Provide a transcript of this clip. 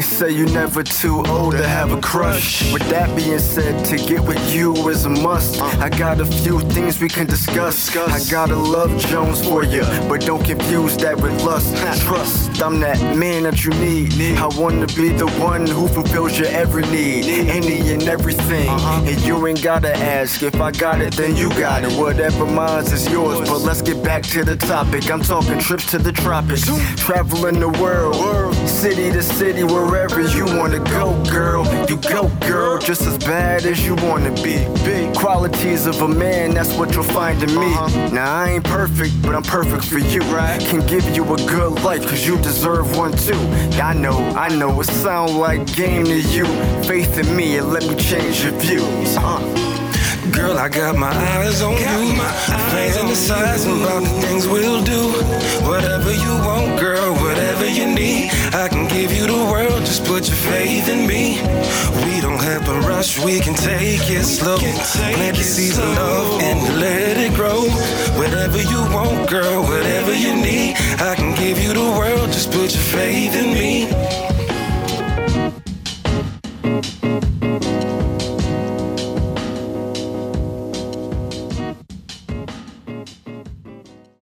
say you're never too old to have a crush. With that being said, to get with you is a must. I got a few things we can discuss. I got a love Jones for you, but don't confuse that with lust. Trust, I'm that man that you need. I wanna be the one who fulfills your every need, any and everything. Uh-huh. And you ain't gotta ask if I got it, then you got it. Whatever mine is yours. But let's get back to the topic. I'm talking trips to the tropics, traveling the world, city to city, wherever you wanna go, girl. You go, girl, just as bad as you wanna be. Big qualities of a man, that's what you'll find in me. Now I ain't perfect, but I'm perfect for you. Right? Can give you a good life, cause you deserve one too. I know, I know, it sound like game to you. Faith in me and let me change your views. Uh. Girl, I got my eyes on you. My Fantasizing about the size of my things we'll do. put your faith in me. We don't have to rush, we can take it slow. Plant the seeds of love and let it grow. Whatever you want, girl, whatever you need, I can give you the world. Just put your faith in me.